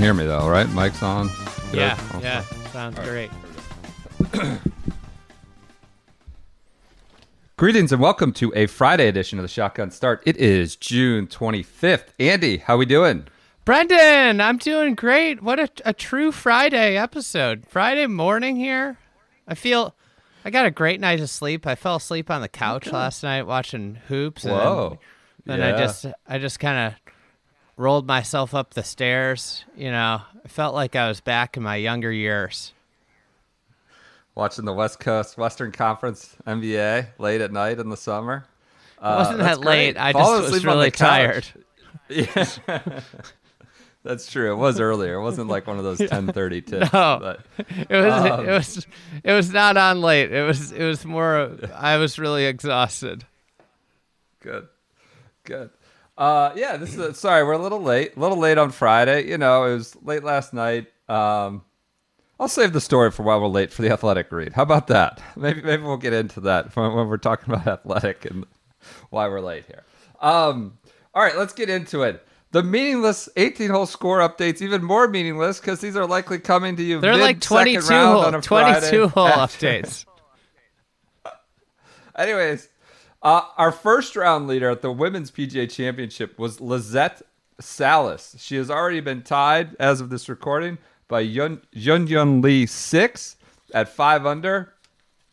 hear me though, right? Mic's on. Good? Yeah, Awesome. yeah, sounds great. Greetings and welcome to a Friday edition of the Shotgun Start. It is June 25th. Andy, how are we doing? Brendan, I'm doing great. What a, a true Friday episode. Friday morning here. I feel I got a great night of sleep. I fell asleep on the couch last night watching hoops. and Whoa. Then, Yeah. I just I just kind of rolled myself up the stairs. You know, I felt like I was back in my younger years. Watching the West Coast Western Conference NBA late at night in the summer. It wasn't Uh, that late. great. I just was asleep on the really tired. Yeah. That's true. It was earlier. It wasn't like one of those 10:30 tips. No. but- It was Um, it was it was not on late. It was it was more I was really exhausted. Good. Good. Uh, yeah, this is sorry, we're a little late. A little late on Friday. You know, it was late last night. Um, I'll save the story for why we're late for the athletic read. How about that? Maybe maybe we'll get into that when, when we're talking about athletic and why we're late here. Um, all right, let's get into it. The meaningless 18 hole score updates, even more meaningless because these are likely coming to you. They're like 22 round hole, on a 22 Friday hole after- updates. Anyways, uh, our first round leader at the Women's PGA Championship was Lizette Salas. She has already been tied, as of this recording, by Yun Yun, Lee 6 at 5 under.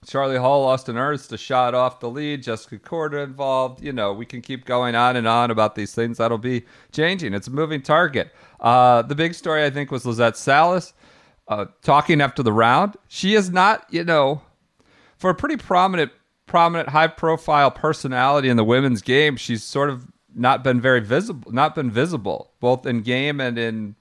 Charley Hull lost an Ernst a shot off the lead. Jessica Korda involved. You know, we can keep going on and on about these things. That'll be changing. It's a moving target. Uh, the big story, I think, was Lizette Salas uh, talking after the round. She is not, you know, for a pretty prominent, prominent, high-profile personality in the women's game, she's sort of not been very visible, not been visible both in game and in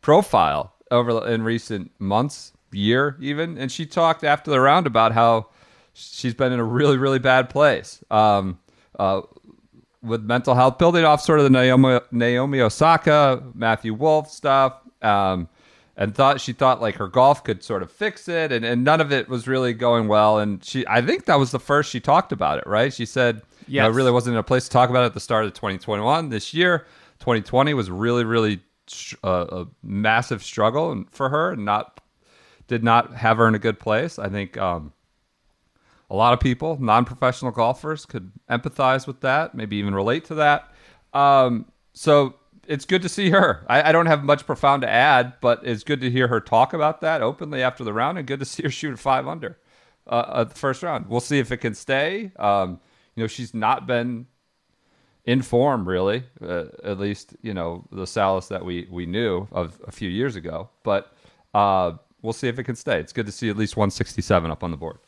profile over in recent months, year even. And she talked after the round about how she's been in a really, really bad place um, uh, with mental health, building off sort of the Naomi, Naomi Osaka, Matthew Wolff stuff. Um, and thought she thought like her golf could sort of fix it and, and none of it was really going well. And she i think that was the first she talked about it right? She said you know, really wasn't in a place to talk about it at the start of 2021 this year 2020 was really really uh, a massive struggle for her and not did not have her in a good place. I think um, a lot of people non-professional golfers could empathize with that maybe even relate to that. Um, so it's good to see her. I, I don't have much profound to add but it's good to hear her talk about that openly after the round and good to see her shoot at five under uh, at the first round. We'll see if it can stay. Um, you know she's not been in form really uh, at least you know the Salas that we we knew of a few years ago but uh, we'll see if it can stay. It's good to see at least 167 up on the board.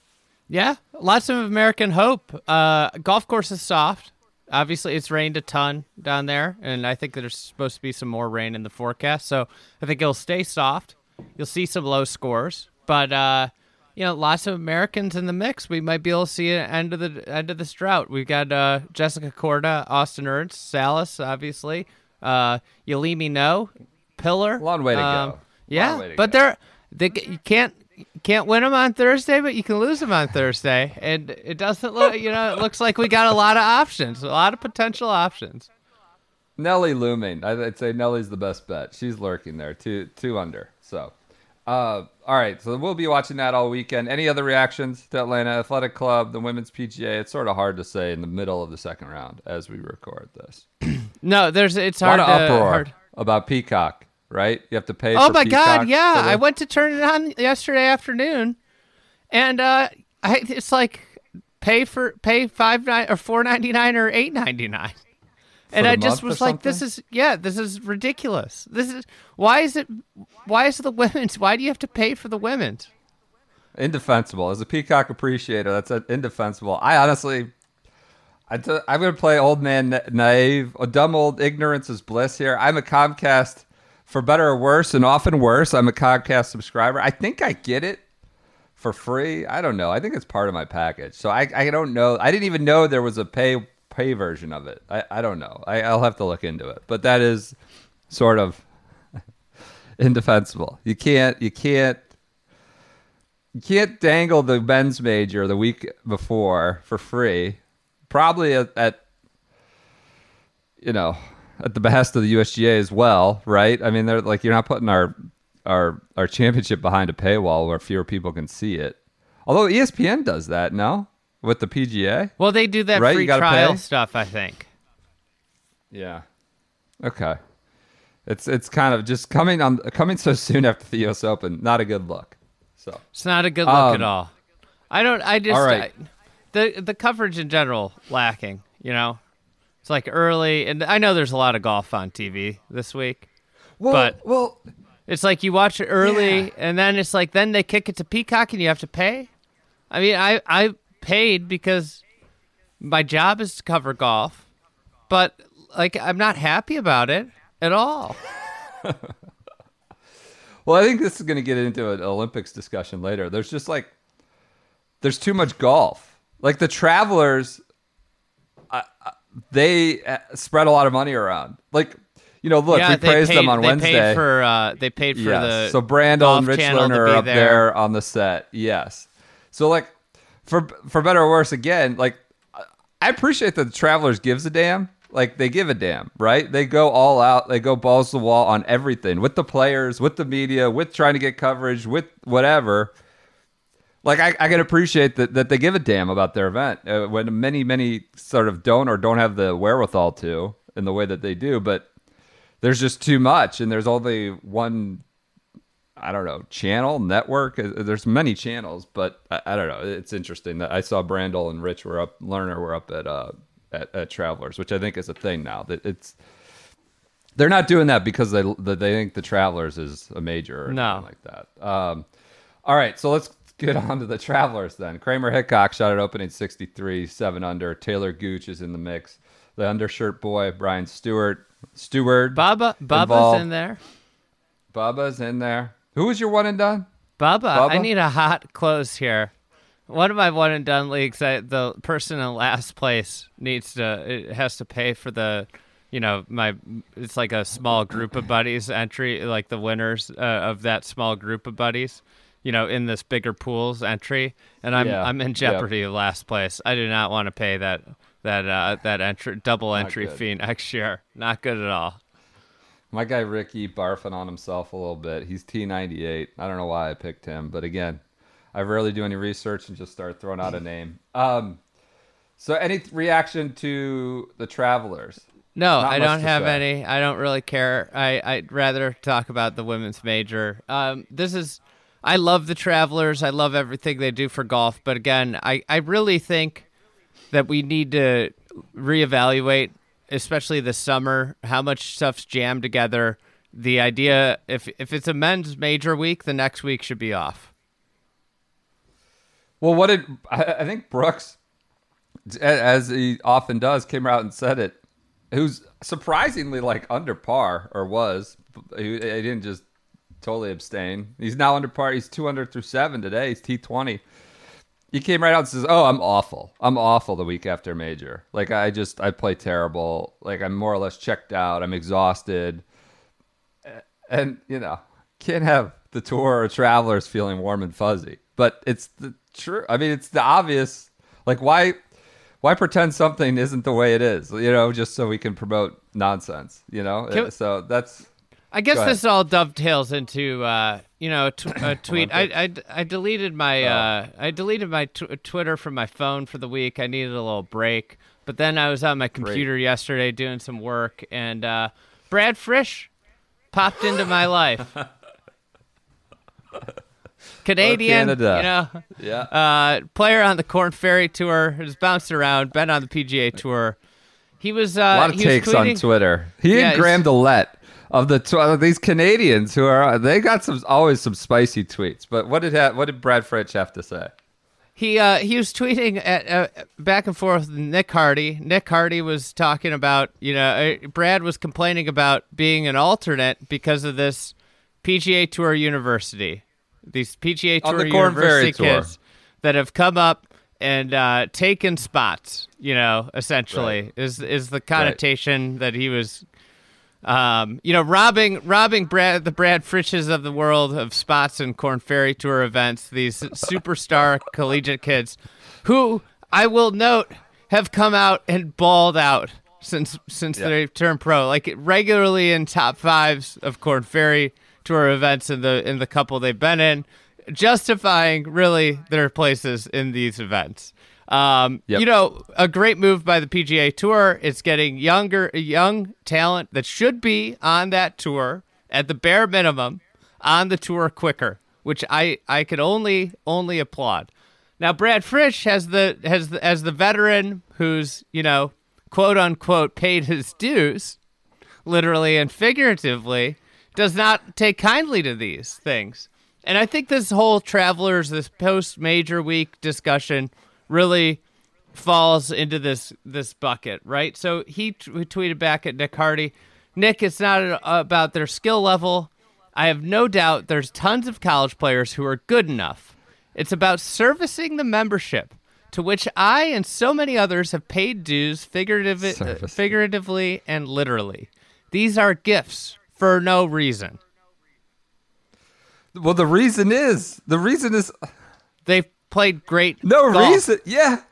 Yeah, lots of American hope. Uh, golf course is soft. Obviously, it's rained a ton down there, and I think there's supposed to be some more rain in the forecast. So I think it'll stay soft. You'll see some low scores, but uh, you know, lots of Americans in the mix. We might be able to see an end of the end of this drought. We've got uh, Jessica Korda, Austin Ernst, Salas, obviously. Uh, Yealimi Noh, Piller. Long way to Um, go. Yeah, Long to but go. they're they you can't can't win them on Thursday, but you can lose them on Thursday, and it doesn't look you know it looks like we got a lot of options, a lot of potential options. Nelly looming. I'd say Nelly's the best bet. She's lurking there, two two under. So, uh, all right. So we'll be watching that all weekend. Any other reactions to Atlanta Athletic Club, the Women's PGA? It's sort of hard to say in the middle of the second round as we record this. No, there's it's hard of to. uproar hard- about Peacock, right? You have to pay. Oh my God! Yeah, I went to turn it on yesterday afternoon, and uh, I, it's like pay for pay five nine or four ninety nine or eight ninety nine. And I just was like, "This is yeah, this is ridiculous. This is why is it? Why is the women's? Why do you have to pay for the women's? indefensible. As a Peacock appreciator, that's indefensible. I honestly, I t- I'm going to play old man na- naive. A dumb old ignorance is bliss here. I'm a Comcast, for better or worse, and often worse. I'm a Comcast subscriber. I think I get it for free. I don't know. I think it's part of my package. So I, I don't know. I didn't even know there was a pay pay version of it. I, I don't know. I, I'll have to look into it. But that is sort of indefensible. You can't you can't you can't dangle the men's major the week before for free. Probably at, at you know at the behest of the USGA as well, right? I mean, they're like you're not putting our our our championship behind a paywall where fewer people can see it. Although ESPN does that, no, with the PGA. Well, they do that Right, free trial pay? stuff, I think. Yeah. Okay. It's it's kind of just coming on coming so soon after the US Open, not a good look. So It's not a good look Um, at all. I don't. I just all right. I- the the coverage in general lacking. You know, it's like early, and I know there's a lot of golf on TV this week. well, But- well, It's like you watch it early, Yeah. and then it's like then they kick it to Peacock, and you have to pay. I mean, I I paid because my job is to cover golf, but like I'm not happy about it at all. well, I think this is going to get into an Olympics discussion later. There's just like there's too much golf. Like the travelers they uh, spread a lot of money around. Like, you know, look, yeah, we praised paid, them on they Wednesday. Paid for uh, they paid for yes. the so Brandel golf and Rich Lerner up there. on the set. Yes. So like for for better or worse, again, like I appreciate that the Travelers gives a damn. Like they give a damn, right? They go all out. They go balls to the wall on everything with the players, with the media, with trying to get coverage, with whatever. Like I, I can appreciate that that they give a damn about their event uh, when many many sort of don't or don't have the wherewithal to in the way that they do. But there's just too much, and there's only one I don't know channel network. Uh, There's many channels, but I, I don't know. It's interesting that I saw Brandel and Rich were up. Lerner were up at uh at, at Travelers, which I think is a thing now. That it's they're not doing that because they they think the Travelers is a major or No. like that. Um, all right, so let's get on to the Travelers then. Kramer Hickok shot at opening 63, seven under. Taylor Gooch is in the mix. The undershirt boy Brian Stuard. Stewart. Bubba Bubba's involved. in there. Bubba's in there. Who was your one and done? Bubba, I need a hot close here. One of my one and done leagues, I, the person in last place needs to it has to pay for the, you know, my it's like a small group of buddies entry, like the winners uh, of that small group of buddies, you know, in this bigger pools entry, and I'm Yeah, I'm in jeopardy of last place. I do not want to pay that that uh, that entry double entry fee next year. Not good at all. My guy Ricky barfing on himself a little bit. He's T98. I don't know why I picked him, but again, I rarely do any research and just start throwing out a name. Um, so any reaction to the Travelers? No, Not I don't have say. any. I don't really care. I I'd rather talk about the women's major. Um, this is. I love the Travelers. I love everything they do for golf. But again, I I really think that we need to reevaluate, especially this summer, how much stuff's jammed together. The idea, if if it's a men's major week, the next week should be off. Well, what did I, think Brooks, as he often does, came out and said it. Who's surprisingly like under par or was. He, he didn't just totally abstain. He's now under par. He's two under through seven today. He's T twenty. He came right out and says, "Oh, I'm awful. I'm awful the week after major. Like I just I play terrible. Like I'm more or less checked out. I'm exhausted." And you know, can't have the tour or travelers feeling warm and fuzzy. But it's the true. I mean, it's the obvious. Like why, why pretend something isn't the way it is? You know, just so we can promote nonsense. You know, Can- so that's I guess this all dovetails into uh, you know a, tweet. I, I I deleted my Oh. uh, I deleted my tw- Twitter from my phone for the week. I needed a little break, but then I was on my computer yesterday doing some work, and uh, Brad Fritsch popped into my life. Canadian, Canada. you know, yeah. uh, player on the Corn Ferry Tour, has bounced around, been on the PGA Tour. He was uh, a lot of takes on Twitter. He Yeah, and Graham DeLaet. Of the tw- of these Canadians who are they got some always some spicy tweets. But what did ha- what did Brad Fritsch have to say? He uh, he was tweeting at, uh, back and forth with Nick Hardy. Nick Hardy was talking about you know uh, Brad was complaining about being an alternate because of this PGA Tour University, these PGA Tour the University Tour. kids that have come up and uh, taken spots. You know, essentially Right. is is the connotation that he was um, you know, robbing robbing Brad the Brad Fritsches of the world of spots in Corn Ferry Tour events. These superstar collegiate kids, who I will note have come out and balled out since since Yeah. they turned pro, like regularly in top fives of Corn Ferry Tour events in the in the couple they've been in, justifying really their places in these events. Um, Yep. You know, a great move by the PGA Tour. It's getting younger, young talent that should be on that tour at the bare minimum on the tour quicker, which I I could only only applaud. Now, Brad Fritsch has the has the, as the veteran who's you know quote unquote paid his dues, literally and figuratively, does not take kindly to these things. And I think this whole travelers, this post major week discussion really falls into this this bucket, right? So he t- tweeted back at Nick Hardy, Nick, it's not about their skill level. I have no doubt there's tons of college players who are good enough. It's about servicing the membership, to which I and so many others have paid dues figurative, uh, figuratively and literally. These are gifts for no reason. Well, the reason is the reason is They've played great. no golf. reason. Yeah.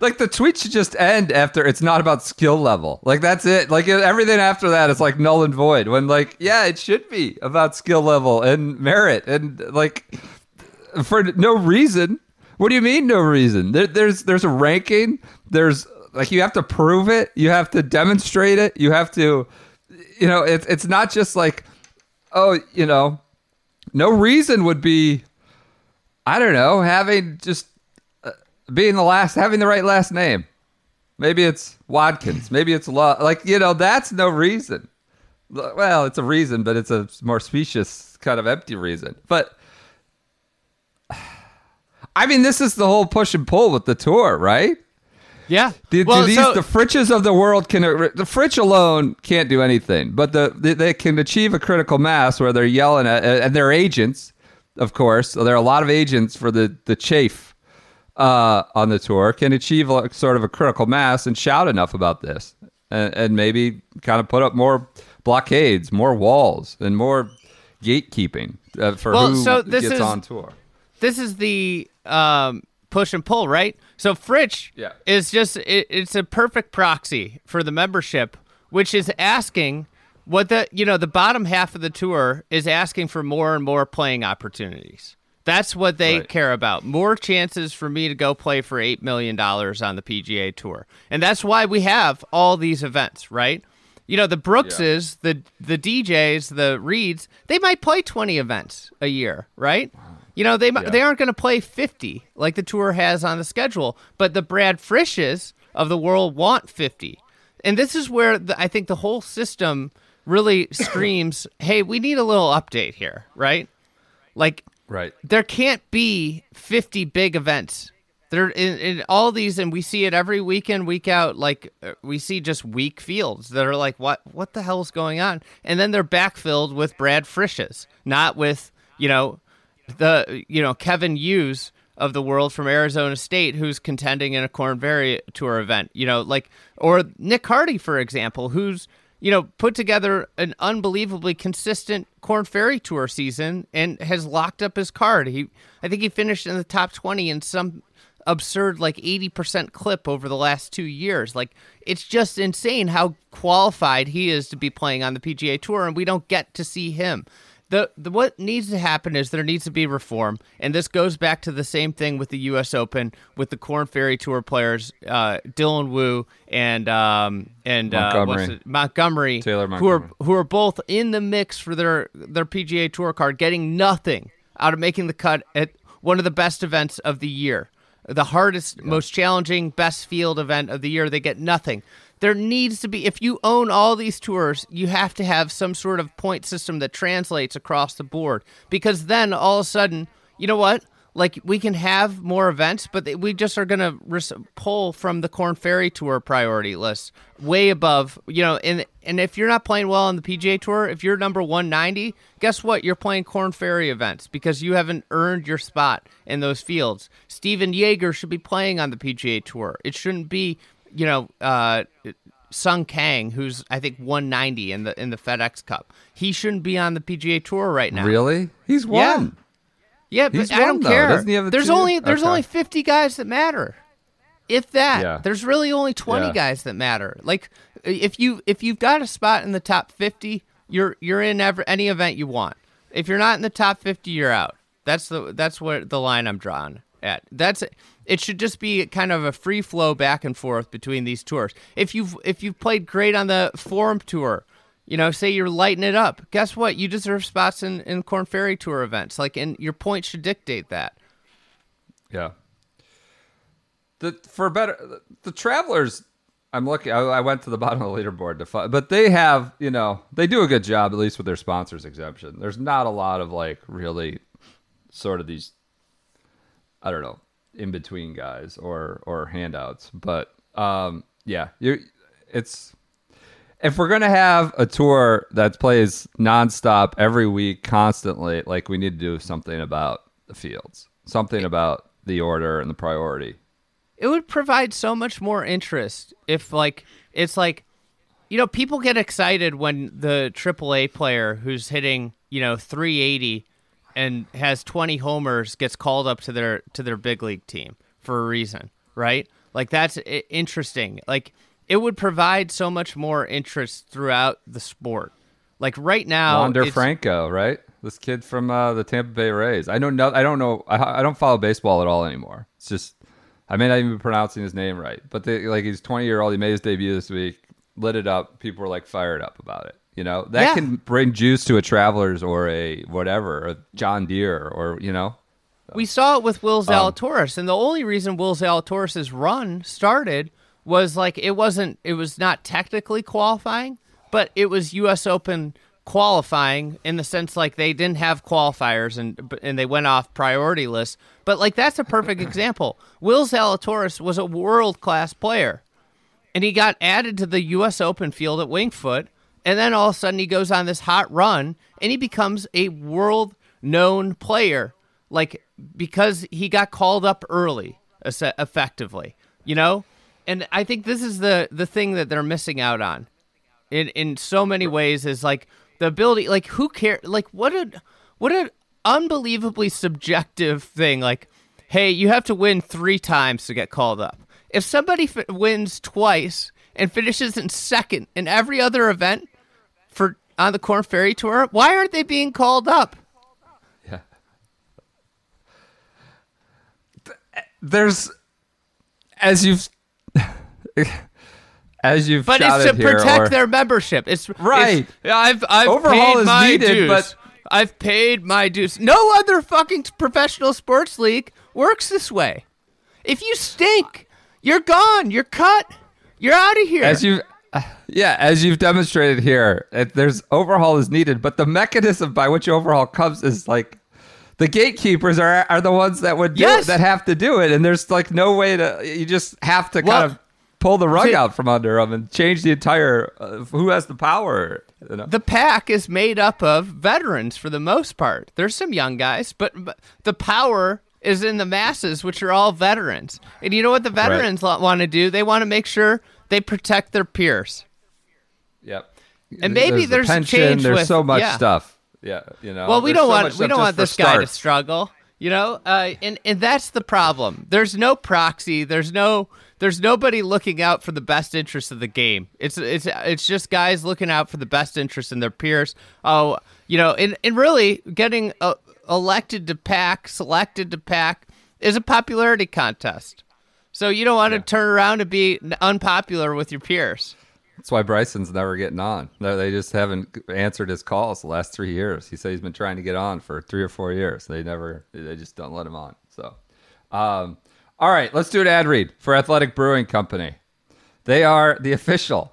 Like the tweet should just end after it's not about skill level. Like that's it. Like everything after that is like null and void. When like yeah, it should be about skill level and merit and like for no reason. What do you mean no reason? There, there's there's a ranking. There's like you have to prove it. You have to demonstrate it. You have to, you know, it's it's not just like, oh, you know, no reason would be, I don't know, having just uh, being the last, having the right last name. Maybe it's Watkins. Maybe it's Law. Like you know, that's no reason. Well, it's a reason, but it's a more specious kind of empty reason. But I mean, this is the whole push and pull with the tour, right? Yeah. Do, do Well, these so- the Fritsches of the world can the Fritsch alone can't do anything, but the they, can achieve a critical mass where they're yelling at and they're agents, of course. So there are a lot of agents for the the chafe uh, on the tour can achieve like sort of a critical mass and shout enough about this, and, and maybe kind of put up more blockades, more walls, and more gatekeeping uh, for Well, who so this gets is- on tour. this is the um, push and pull, right? So Fritsch Yeah. is just it, it's a perfect proxy for the membership, which is asking what the you know the bottom half of the tour is asking for more and more playing opportunities. That's what they Right. care about. More chances for me to go play for eight million dollars on the PGA Tour, and that's why we have all these events, right? You know, the Brookses, the the DJs, the Reeds, they might play twenty events a year, right? You know, they might they aren't going to play fifty like the tour has on the schedule, but the Brad Fritsches of the world want fifty, and this is where the, I think the whole system really screams, "Hey, we need a little update here," right? Like Right. there can't be 50 big events. There in, in all these, and we see it every weekend, week out. Like uh, we see just weak fields that are like, what, what the hell is going on? And then they're backfilled with Brad Fritsches, not with you know the you know Kevin Hughes of the world from Arizona State who's contending in a Corn Ferry Tour event. You know, like or Nick Hardy, for example, who's you know put together an unbelievably consistent Corn Ferry Tour season and has locked up his card. He, I think he finished in the top twenty in some absurd like 80% clip over the last 2 years. Like it's just insane how qualified he is to be playing on the PGA Tour and we don't get to see him. The, the what needs to happen is there needs to be reform, and this goes back to the same thing with the U.S. Open with the Corn Ferry Tour players, uh, Dylan Wu and um, and uh, Montgomery. it? Montgomery, Taylor who are who are both in the mix for their their PGA Tour card, getting nothing out of making the cut at one of the best events of the year, the hardest, most challenging, best field event of the year. They get nothing. There needs to be if you own all these tours, you have to have some sort of point system that translates across the board because then all of a sudden, you know what? Like we can have more events, but we just are going to res- pull from the Corn Ferry Tour priority list way above, you know, and and if you're not playing well on the PGA Tour, if you're number 190, guess what? You're playing Corn Ferry events because you haven't earned your spot in those fields. Stephan Jaeger should be playing on the PGA Tour. It shouldn't be, you know, uh, Sung Kang, who's I think 190 in the in the FedEx Cup. He shouldn't be on the PGA Tour right now. Really? He's Yeah. won. Yeah, but He's I don't care. Doesn't he have a there's two- only there's Okay. only 50 guys that matter. If that, Yeah. there's really only 20 Yeah. guys that matter. Like if you if you've got a spot in the top 50, you're you're in every, any event you want. If you're not in the top 50, you're out. That's the that's what the line I'm drawing at. That's it should just be kind of a free flow back and forth between these tours. If you've if you've played great on the Forme Tour, you know, say you're lighting it up. Guess what? You deserve spots in in Corn Ferry Tour events. Like, and your points should dictate that. Yeah. The for better the travelers. I'm looking. I, I went to the bottom of the leaderboard to find, but they have you know they do a good job at least with their sponsors exemption. There's not a lot of like really sort of these I don't know in between guys or or handouts, but um yeah you it's if we're gonna have a tour that plays nonstop every week, constantly, like we need to do something about the fields, something about the order and the priority. It would provide so much more interest if, like, it's like, you know, people get excited when the AAA player who's hitting, you know, 380 and has 20 homers gets called up to their to their big league team for a reason, right? Like that's interesting. Like it would provide so much more interest throughout the sport. Like right now, Wander Franco, right? This kid from uh, the Tampa Bay Rays. I know. No, I don't know. I, I don't follow baseball at all anymore. It's just I may not even be pronouncing his name right, but they, like he's 20 year old. He made his debut this week. Lit it up. People were like fired up about it. You know that Yeah. can bring juice to a Travelers or a whatever, a John Deere or you know. We saw it with Will Um, Zalatoris, and the only reason Will Zalatoris' run started was like it wasn't, it was not technically qualifying, but it was U.S. Open qualifying in the sense like they didn't have qualifiers and and they went off priority lists. But like that's a perfect example. Will Zalatoris was a world class player, and he got added to the U.S. Open field at Winged Foot, and then all of a sudden he goes on this hot run, and he becomes a world known player, like because he got called up early, effectively, you know. And I think this is the the thing that they're missing out on, in in so many ways is like the ability, like who care, like what a what an unbelievably subjective thing, like. Hey, you have to win three times to get called up if somebody f- wins twice and finishes in second in every other event on the Corn Ferry Tour, why aren't they being called up? Yeah. There's as you've as you've But it's to here, protect or- their membership. It's Right. it's- I've I've Overhaul paid is my needed, dues. but- I've paid my dues. No other fucking professional sports league works this way. If you stink, you're gone. You're cut. You're out of here. as you yeah as you've demonstrated here it, there's overhaul is needed but the mechanism by which overhaul comes is like the gatekeepers are are the ones that would Yes. it, that have to do it and there's like no way to you just have to Well, kind of pull the rug see- out from under them and change the entire uh, who has the power you know? the pack is made up of veterans for the most part. There's some young guys, but, but the power is in the masses, which are all veterans. And you know what the veterans want to do? They want to make sure they protect their peers. yep And maybe the there's pension change there's with- so much yeah. stuff yeah you know Well, we don't so want we don't want this guy to struggle, you know. Uh, and and that's the problem. There's no proxy. There's no there's nobody looking out for the best interest of the game. It's it's it's just guys looking out for the best interest in their peers. Oh, you know, and and really getting uh, elected to pack, selected to pack is a popularity contest. So you don't want to turn around and be unpopular with your peers. That's why Bryson's never getting on. They they just haven't answered his calls the last three years. He said he's been trying to get on for three or four years. They never, they just don't let him on. So, um, all right, let's do an ad read for Athletic Brewing Company. They are the official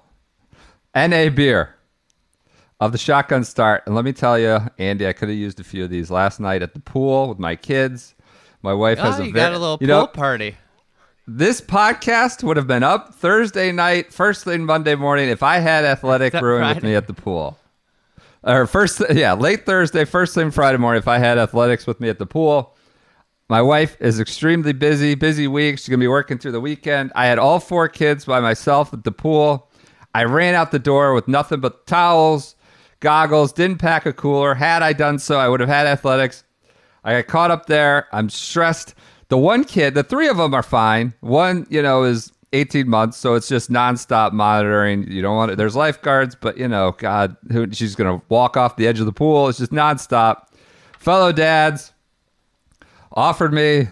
NA beer of the shotgun start. And let me tell you, Andy, I could have used a few of these last night at the pool with my kids. My wife has Oh, a you got a little pool know, party. This podcast would have been up Thursday night, first thing Monday morning if I had Athletic Brewing with me at the pool. Or first, yeah, late Thursday, first thing Friday morning if I had athletics with me at the pool. My wife is extremely busy, busy week. She's gonna be working through the weekend. I had all four kids by myself at the pool. I ran out the door with nothing but towels, goggles, didn't pack a cooler. Had I done so, I would have had athletics. I got caught up there. I'm stressed. The one kid, the three of them are fine. One, you know, is 18 months, so it's just nonstop monitoring. You don't want it. There's lifeguards, but you know, God, who she's gonna walk off the edge of the pool. It's just nonstop. Fellow dads offered me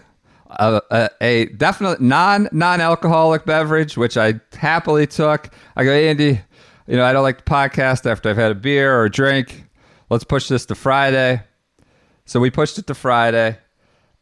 a, a, a definite non non alcoholic beverage, which I happily took. I go, Andy, you know, I don't like the podcast after I've had a beer or a drink. Let's push this to Friday. So we pushed it to Friday.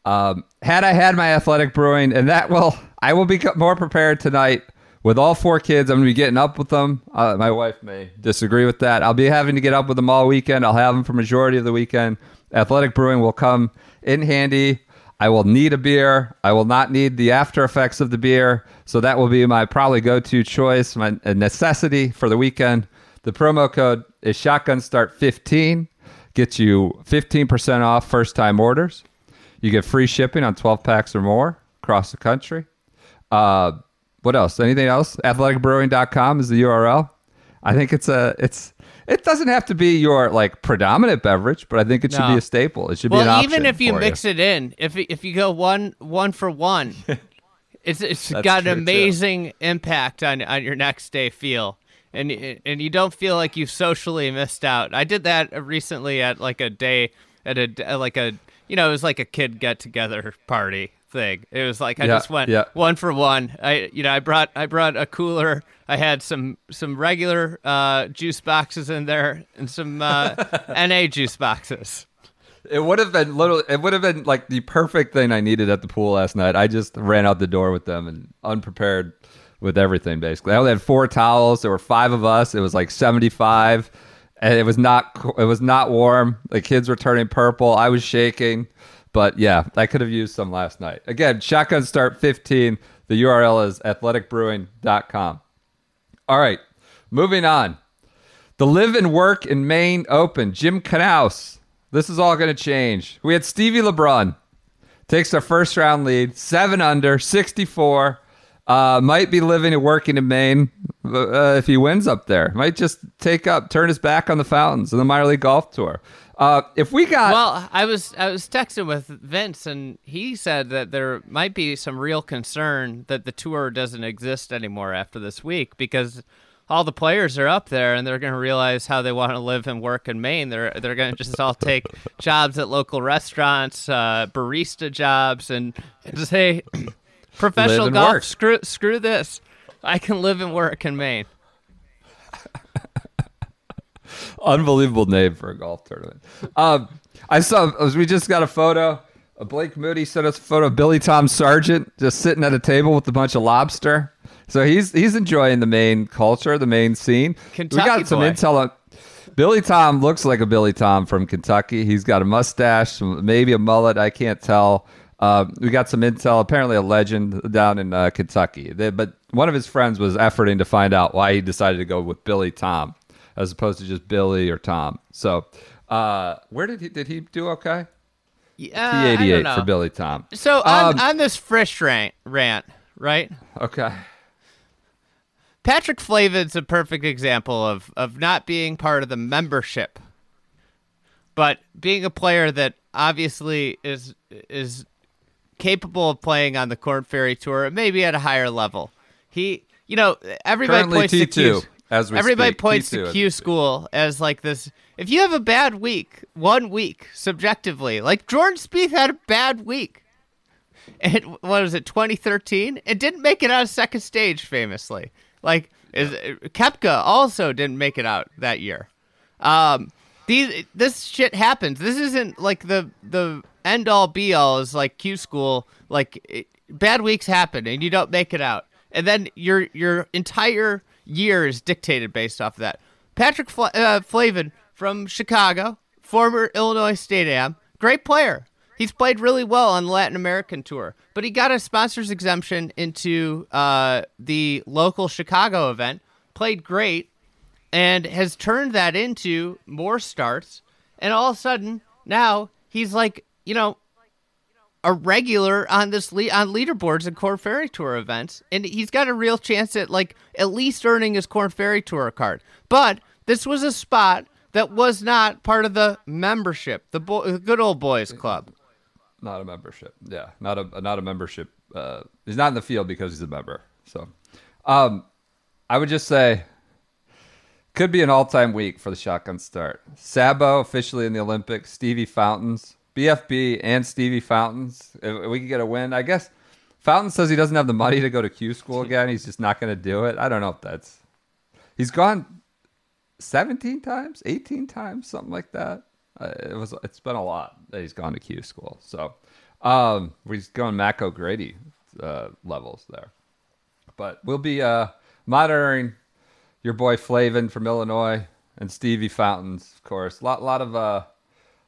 Um, had I had my athletic brewing, and that will, I will be more prepared tonight with all four kids. I'm going to be getting up with them. Uh, my wife may disagree with that. I'll be having to get up with them all weekend. I'll have them for majority of the weekend. Athletic brewing will come in handy. I will need a beer. I will not need the after effects of the beer. So that will be my probably go-to choice, my necessity for the weekend. The promo code is Shotgun Start 15. Gets you 15% off first time orders. You get free shipping on 12 packs or more across the country. Uh, what else? Anything else? Athleticbrewing.com is the URL. I think it's a it's it doesn't have to be your like predominant beverage, but I think it should No. be a staple. It should be an Well, even if you mix it in, if if you go one one for one, it's it's That's got an too. amazing impact on on your next day feel. And and you don't feel like you've socially missed out. I did that recently at like a day at a like a you know it was like a kid get together party thing. It was like I Yeah, just went yeah. one for one. I you know I brought I brought a cooler. I had some some regular uh, juice boxes in there and some uh, NA juice boxes. It would have been little. It would have been like the perfect thing I needed at the pool last night. I just ran out the door with them and unprepared with everything. Basically, I only had four towels. There were five of us. It was like seventy-five, and it was not. It was not warm. The kids were turning purple. I was shaking, but yeah, I could have used some last night. Again, shotgun start fifteen. The URL is athleticbrewing.com. All right, moving on. The Live and Work in Maine Open. Jim Knaus. This is all going to change. We had Stevie LeBron takes our first round lead, seven under, 64. Uh, might be living and working in Maine uh, if he wins up there. Might just take up, turn his back on the fountains and the minor league golf tour. Uh, if we got Well, I was I was texting with Vince, and he said that there might be some real concern that the tour doesn't exist anymore after this week because all the players are up there, and they're going to realize how they want to live and work in Maine. They're they're going to just all take jobs at local restaurants, uh, barista jobs, and just say professional golf. work. Screw screw this. I can live and work in Maine. Unbelievable name for a golf tournament. Um, I saw we just got a photo. Uh, Blake Moody sent us a photo of Billy Tom Sargent just sitting at a table with a bunch of lobster. So he's he's enjoying the Maine culture, the Maine scene. Kentucky we got some boy. intel on Billy Tom looks like a Billy Tom from Kentucky. He's got a mustache, maybe a mullet. I can't tell. Uh, we got some intel. Apparently, a legend down in uh, Kentucky. They- but one of his friends was efforting to find out why he decided to go with Billy Tom as opposed to just Billy or Tom. So, uh, where did he did he do? Okay, Yeah, T eighty eight know. for Billy Tom. So on, Um, on this Fritsch rant, rant, right? Okay, Patrick Flavin's a perfect example of of not being part of the membership, but being a player that obviously is is capable of playing on the Corn Ferry Tour, maybe at a higher level. He, you know, everybody Currently points to T2, Q. as we everybody speak. points T2 to as Q speak. school as like this. If you have a bad week, one week subjectively, like Jordan Spieth had a bad week. And what was it, 2013? It didn't make it out of second stage, famously. Like, is Koepka also didn't make it out that year. Um, these this shit happens. This isn't like the the end all be all is like Q school. Like it, bad weeks happen and you don't make it out. and then your your entire year is dictated based off of that. Patrick Fla- uh, Flavin from Chicago, former Illinois State Am, great player. He's played really well on the Latin American tour, but he got a sponsors exemption into uh, the local Chicago event. Played great, and has turned that into more starts. And all of a sudden, now he's like, you know, a regular on this le- on leaderboards and Corn Ferry Tour events, and he's got a real chance at like at least earning his Corn Ferry Tour card. But this was a spot that was not part of the membership, the, bo- good old boys club. Not a membership. Yeah, not a not a membership. Uh, he's not in the field because he's a member. So, um, I would just say could be an all-time week for the shotgun start. Sabo officially in the Olympics. Stevie Fountains, BFB, and Stevie Fountains. If we could get a win, I guess. Fountain says he doesn't have the money to go to Q school again. He's just not going to do it. I don't know if that's. He's gone 17 times, 18 times, something like that. Uh, it was. It's been a lot that he's gone to Q school. So, um, he's going Mac O'Grady uh, levels there. But we'll be uh, monitoring your boy Flavin from Illinois and Stevie Fountains, of course. A lot, lot of,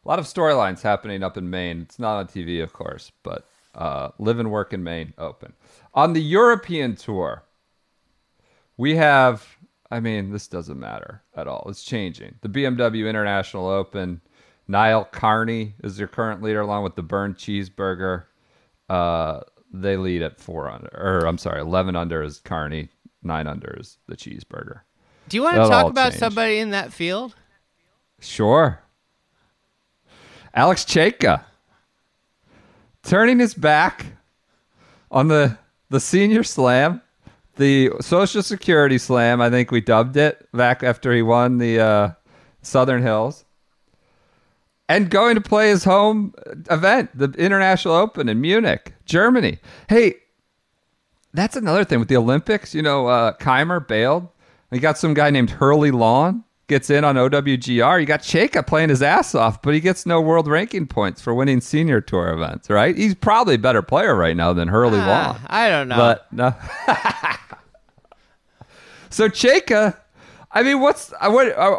uh, lot of storylines happening up in Maine. It's not on TV, of course, but uh, live and work in Maine open. On the European tour, we have. I mean, this doesn't matter at all. It's changing. The BMW International Open. Niall Kearney is your current leader, along with the Bernd Cheeseburger. Uh, they lead at four under, or I'm sorry, eleven under is Carney, nine under is the Cheeseburger. Do you want to That'll talk about change. somebody in that field? Sure. Alex Cejka turning his back on the the senior slam, the Social Security slam. I think we dubbed it back after he won the uh, Southern Hills, and going to play his home event, the International Open in Munich, Germany. Hey, that's another thing with the Olympics. You know, uh, Kaymer bailed. You got some guy named Hurly Long gets in on OWGR. You got Cejka playing his ass off, but he gets no world ranking points for winning senior tour events. Right? He's probably a better player right now than Hurly Ah, Lawn. I don't know. But no. so Cejka, I mean, what's I what? Uh,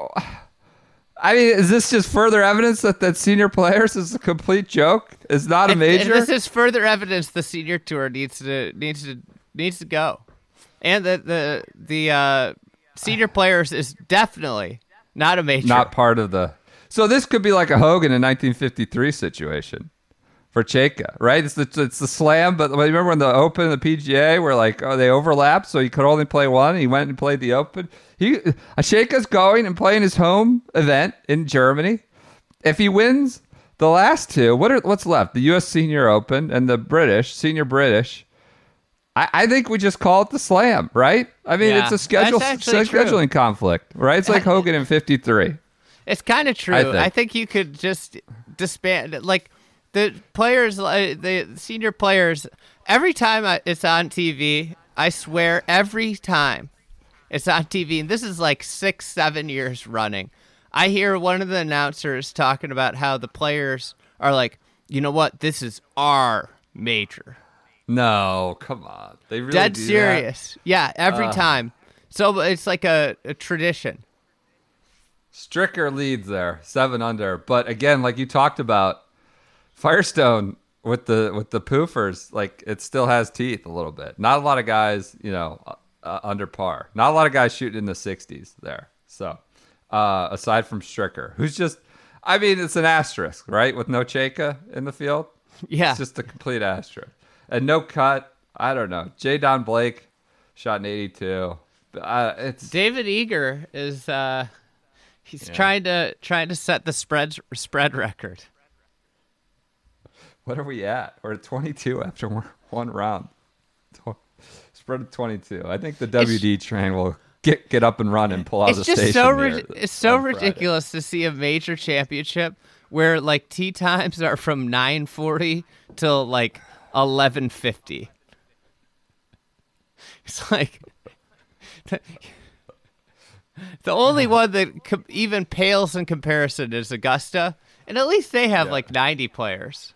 I mean, is this just further evidence that that senior players is a complete joke? Is not a And- and major? this is further evidence the senior tour needs to needs to needs to go, and the the the uh, senior players is definitely not a major. not part of the. So this could be like a Hogan in 1953 situation for Cejka, right? It's the it's the slam, but remember when the Open and the PGA were like, oh, they overlapped, so he could only play one. He went and played the Open. He uh, Cejka's going and playing his home event in Germany. If he wins the last two, what are what's left? The U.S. Senior Open and the British Senior British. I, I think we just call it the slam, right? I mean, Yeah, it's a schedule actually true. scheduling conflict, right? It's like Hogan in '53. It's kind of true. I I think. think. you could just disband it. Like the players, uh, the senior players. Every time I, it's on TV, I swear, every time it's on TV, and this is like six, seven years running. I hear one of the announcers talking about how the players are like, you know what, this is our major. No, come on. They really Dead do that? serious. Yeah, every time. So it's like a, a tradition. Stricker leads there, seven under. But again, like you talked about, Firestone with the with the poofers, like it still has teeth a little bit. Not a lot of guys, you know, uh, uh, under par. Not a lot of guys shooting in the 60s there. So, uh, aside from Stricker, who's just, I mean, it's an asterisk, right? With no Cejka in the field. Yeah. It's just a complete asterisk. And no cut. I don't know. Jay Don Blake shot an 82. Uh, it's David Eger is uh he's trying to trying to set the spread spread record. What are we at? We're at 22 after one- one round. Spread of 22. I think the WD train will get get up and run and pull out It's the just station. so it's so ridiculous to see a major championship where like tea times are from 9:40 till like 11:50. It's like the only one that co- even pales in comparison is Augusta, and at least they have like 90 players.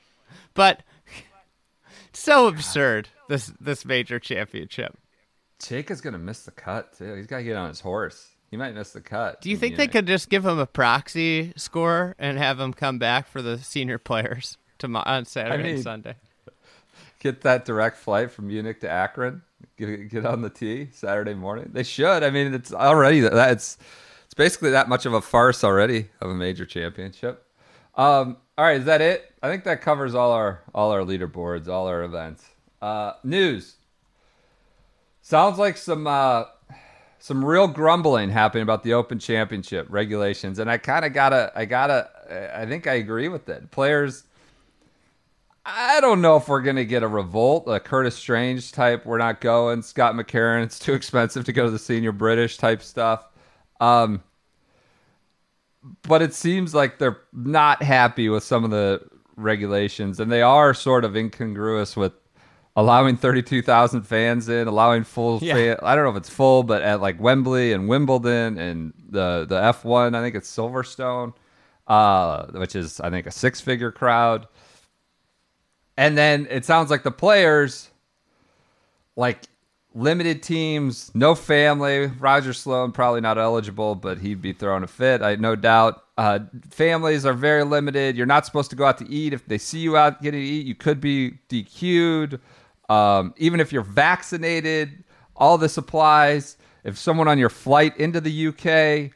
But so absurd this this major championship. Jake is gonna miss the cut too. He's got to get on his horse. He might miss the cut. Do you in think they could just give him a proxy score and have him come back for the senior players tomorrow on Saturday mean- and Sunday? Get that direct flight from Munich to Akron? Get, get on the T Saturday morning. They should. I mean, it's already that it's it's basically that much of a farce already of a major championship. Um, all right, is that it? I think that covers all our all our leaderboards, all our events. Uh, news. Sounds like some uh, some real grumbling happening about the Open Championship regulations, and I kind of gotta, I gotta, I think I agree with it. Players, I don't know if we're gonna get a revolt, a Curtis Strange type. We're not going. Scott McCarron, it's too expensive to go to the senior British type stuff. Um, but it seems like they're not happy with some of the regulations, and they are sort of incongruous with allowing 32,000 fans in, allowing full Yeah. fan. I don't know if it's full, but at like Wembley and Wimbledon and the the F1, I think it's Silverstone, uh, which is I think a six figure crowd. And then it sounds like the players, like limited teams, no family. Roger Sloan probably not eligible, but he'd be throwing a fit. I no doubt. Uh, families are very limited. You're not supposed to go out to eat. If they see you out getting to eat, you could be DQ'd. Um, even if you're vaccinated, all this applies. If someone on your flight into the UK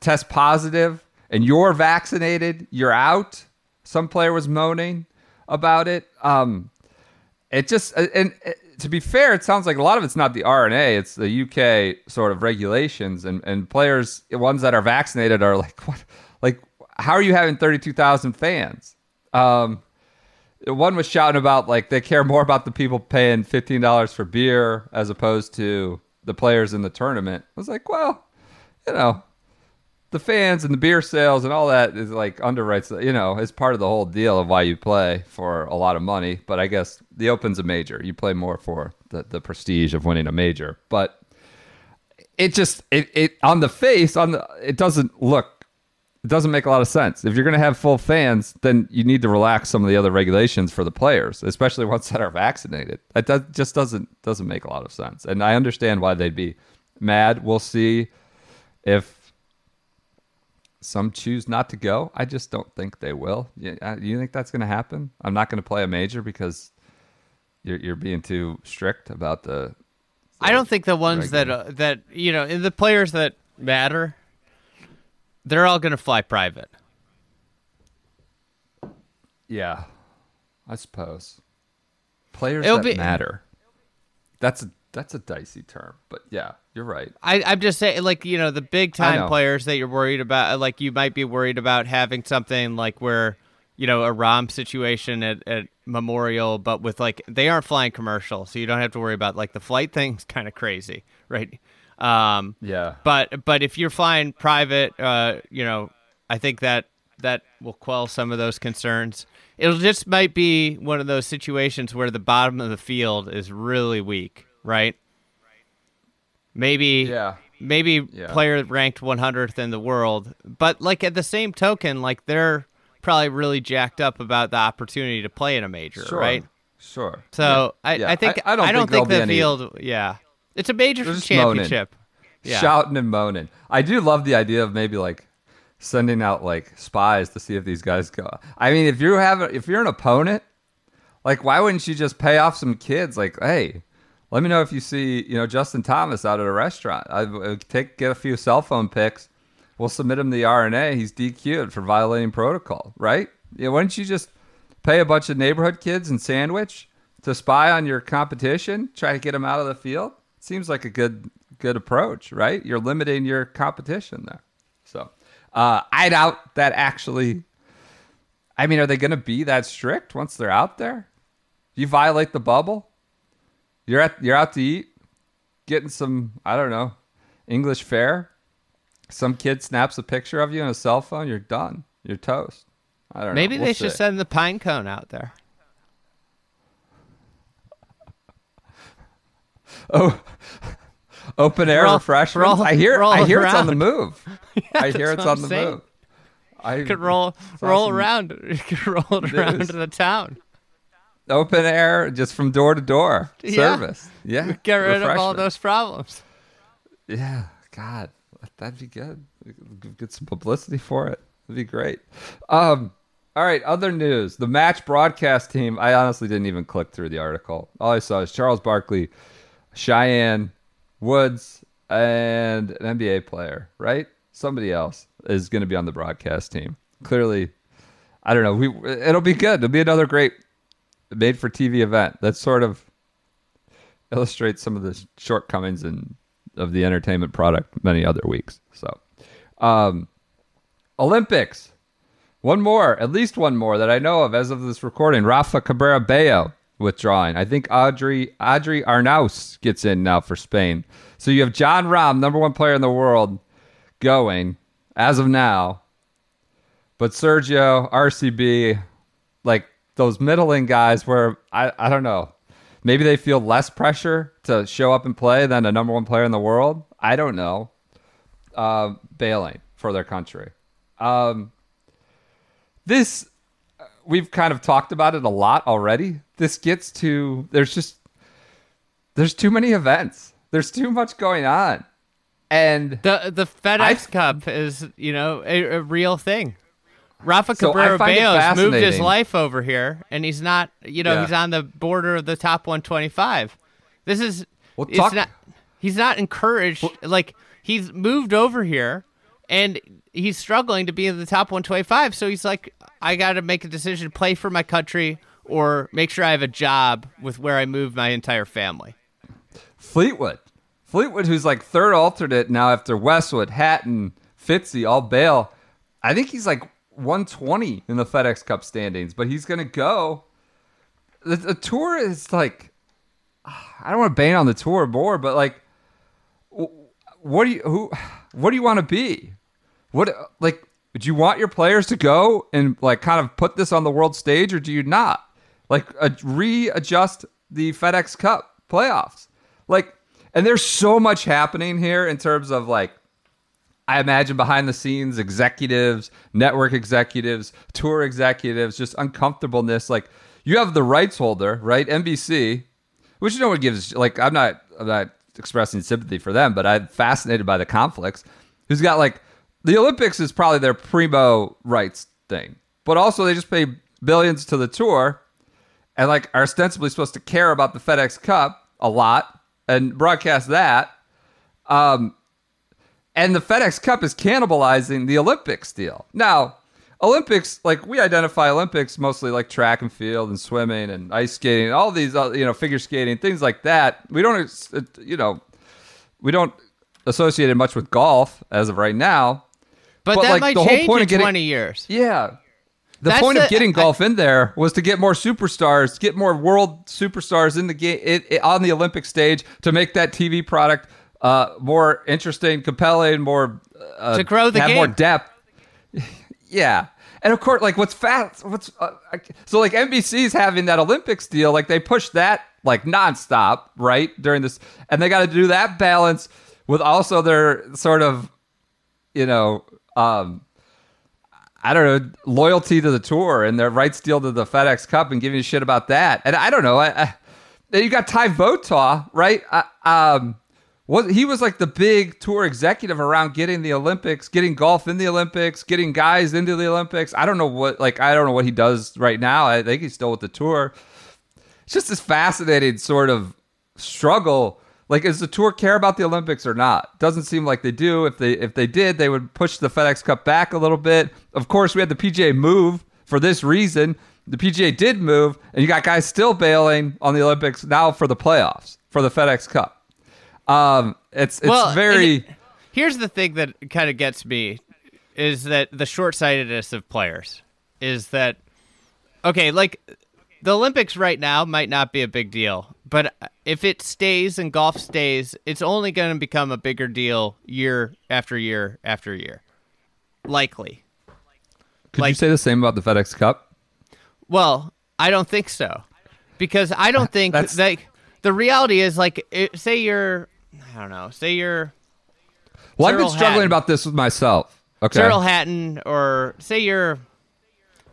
test positive and you're vaccinated, you're out. Some player was moaning about it. Um, it just and, and uh, to be fair, it sounds like a lot of it's not the R&A; it's the UK sort of regulations and and players, ones that are vaccinated, are like, what? Like, how are you having thirty two thousand fans? Um, one was shouting about like they care more about the people paying fifteen dollars for beer as opposed to the players in the tournament. I was like, well, you know, the fans and the beer sales and all that is like underwrites, you know, is part of the whole deal of why you play for a lot of money. But I guess the Open's a major. You play more for the, the prestige of winning a major. But it just it, it on the face on the it doesn't look it doesn't make a lot of sense. If you're going to have full fans, then you need to relax some of the other regulations for the players, especially ones that are vaccinated. That does, just doesn't doesn't make a lot of sense. And I understand why they'd be mad. We'll see if some choose not to go. I just don't think they will. You, you think that's going to happen? I'm not going to play a major because you're you're being too strict about the. I don't think the ones that uh, that you know the players that matter, they're all going to fly private. Yeah, I suppose. Players It'll that be- matter. That's a that's a dicey term, but yeah, you're right. I, I'm just saying, like you know, the big time players that you're worried about, like you might be worried about having something like where, you know, a Rahm situation at, at Memorial, but with like they aren't flying commercial, so you don't have to worry about like the flight thing's kind of crazy, right? Um, Yeah, but but if you're flying private, uh, you know, I think that that will quell some of those concerns. It'll just might be one of those situations where the bottom of the field is really weak, right? Maybe Yeah. maybe Yeah. player ranked 100th in the world, but like at the same token, like they're probably really jacked up about the opportunity to play in a major, sure, right? Sure. So I, Yeah. I think I, I don't think, think, the be any field, yeah, it's a major moaning. championship. Yeah. shouting and moaning. I do love the idea of maybe like sending out like spies to see if these guys go. I mean, if you have if you're an opponent, like why wouldn't you just pay off some kids? Like, hey, let me know if you see you know Justin Thomas out at a restaurant. I I take get a few cell phone pics. We'll submit him the R&A. He's DQ'd for violating protocol, right? Yeah, why don't you just pay a bunch of neighborhood kids in Sandwich to spy on your competition, try to get them out of the field? Seems like a good good approach, right? You're limiting your competition there. So uh, I doubt that actually. I mean, are they going to be that strict once they're out there? You violate the bubble. You're at you're out to eat, getting some I don't know English fare. Some kid snaps a picture of you on a cell phone. You're done. You're toast. I don't know. Maybe know. they We'll should see. send the pine cone out there. Oh, open air For all- refreshments. for all- I hear. I hear it's on the move. I hear it's on I'm the saying. move. I could roll roll around, you could roll it around to the town. Open air, just from door to door Yeah. service. Yeah, Get rid of all those problems. Yeah, God, that'd be good. Get some publicity for it. It'd be great. Um, all right, other news. The match broadcast team. I honestly didn't even click through the article. All I saw is Charles Barkley, Cheyenne Woods, and an NBA player. Right? Somebody else is going to be on the broadcast team. Clearly, I don't know. We it'll be good. It'll be another great made for TV event. That sort of illustrates some of the shortcomings and of the entertainment product many other weeks. So, um, Olympics. One more, at least one more that I know of as of this recording. Rafa Cabrera Bello withdrawing. I think Adri Adri Arnaus gets in now for Spain. So you have Jon Rahm, number one player in the world, going as of now. But Sergio, RCB, like those middling guys where I, I don't know. Maybe they feel less pressure to show up and play than a number one player in the world. I don't know. Uh, bailing for their country. Um, this we've kind of talked about it a lot already. This gets to there's just there's too many events. There's too much going on. And The the FedEx I- Cup is, you know, a, a real thing. Rafa Cabrera it Bello's moved his life over here, and he's not, you know, Yeah. he's on the border of the top 125. This is, Well, talk- not, he's not encouraged. like he's moved over here, and he's struggling to be in the top 125. So he's like, I got to make a decision play for my country or make sure I have a job with where I move my entire family. Fleetwood. Fleetwood, who's like third alternate now after Westwood, Hatton, Fitzy, all bail. I think he's like 120 in the FedEx Cup standings, but he's going to go. The, the tour is like, I don't want to bang on the tour more, but like, what do you who, what do you want to be? What like, do you want your players to go and like kind of put this on the world stage, or do you not? Like, uh, readjust the FedEx Cup playoffs. Like, and there's so much happening here in terms of like I imagine behind the scenes executives, network executives, tour executives, just uncomfortableness. Like you have the rights holder, right? NBC, which no one gives. Like I'm not, I'm not expressing sympathy for them, but I'm fascinated by the conflicts. Who's got like the Olympics is probably their primo rights thing, but also they just pay billions to the tour, and like are ostensibly supposed to care about the FedEx Cup a lot and broadcast that. Um, and the FedEx Cup is cannibalizing the Olympics deal. Now, Olympics, like we identify Olympics mostly like track and field and swimming and ice skating, all these, uh, you know, figure skating, things like that. We don't, uh, you know, we don't associate it much with golf as of right now. But, But, that like, might the whole change point in of getting- 20 years. Yeah. The That's point of the- getting I- golf in there was to get more superstars, get more world superstars in the game it, it- on the Olympic stage to make that TV product uh, more interesting, compelling, more uh, To grow the have more depth. yeah, and of course, like what's fast, what's uh, so like NBC's having that Olympics deal, like they push that like nonstop, right during this, and they got to do that balance with also their sort of, you know. um I don't know, loyalty to the tour and their rights deal to the FedEx Cup and giving a shit about that. And I don't know. I, I, you got Ty Votaw, right? Uh, um, what he was like the big tour executive around getting the Olympics, getting golf in the Olympics, getting guys into the Olympics. I don't know what like I don't know what he does right now. I think he's still with the tour. It's just this fascinating sort of struggle. Like, does the tour care about the Olympics or not? Doesn't seem like they do. If they if they did, they would push the FedEx Cup back a little bit. Of course, we had the PGA move for this reason. The PGA did move, and you got guys still bailing on the Olympics now for the playoffs for the FedEx Cup. Um, it's it's well, very it- here's the thing that kind of gets me is that the short-sightedness of players is that okay, like the Olympics right now might not be a big deal, but if it stays and golf stays, it's only going to become a bigger deal year after year after year. Likely. Could you say the same about the FedEx Cup? Well, I don't think so. Because I don't think like the reality is like it, say you're I don't know, say you're Well, I've been struggling Hatton. about this with myself. Okay. Tyrrell Hatton or say you're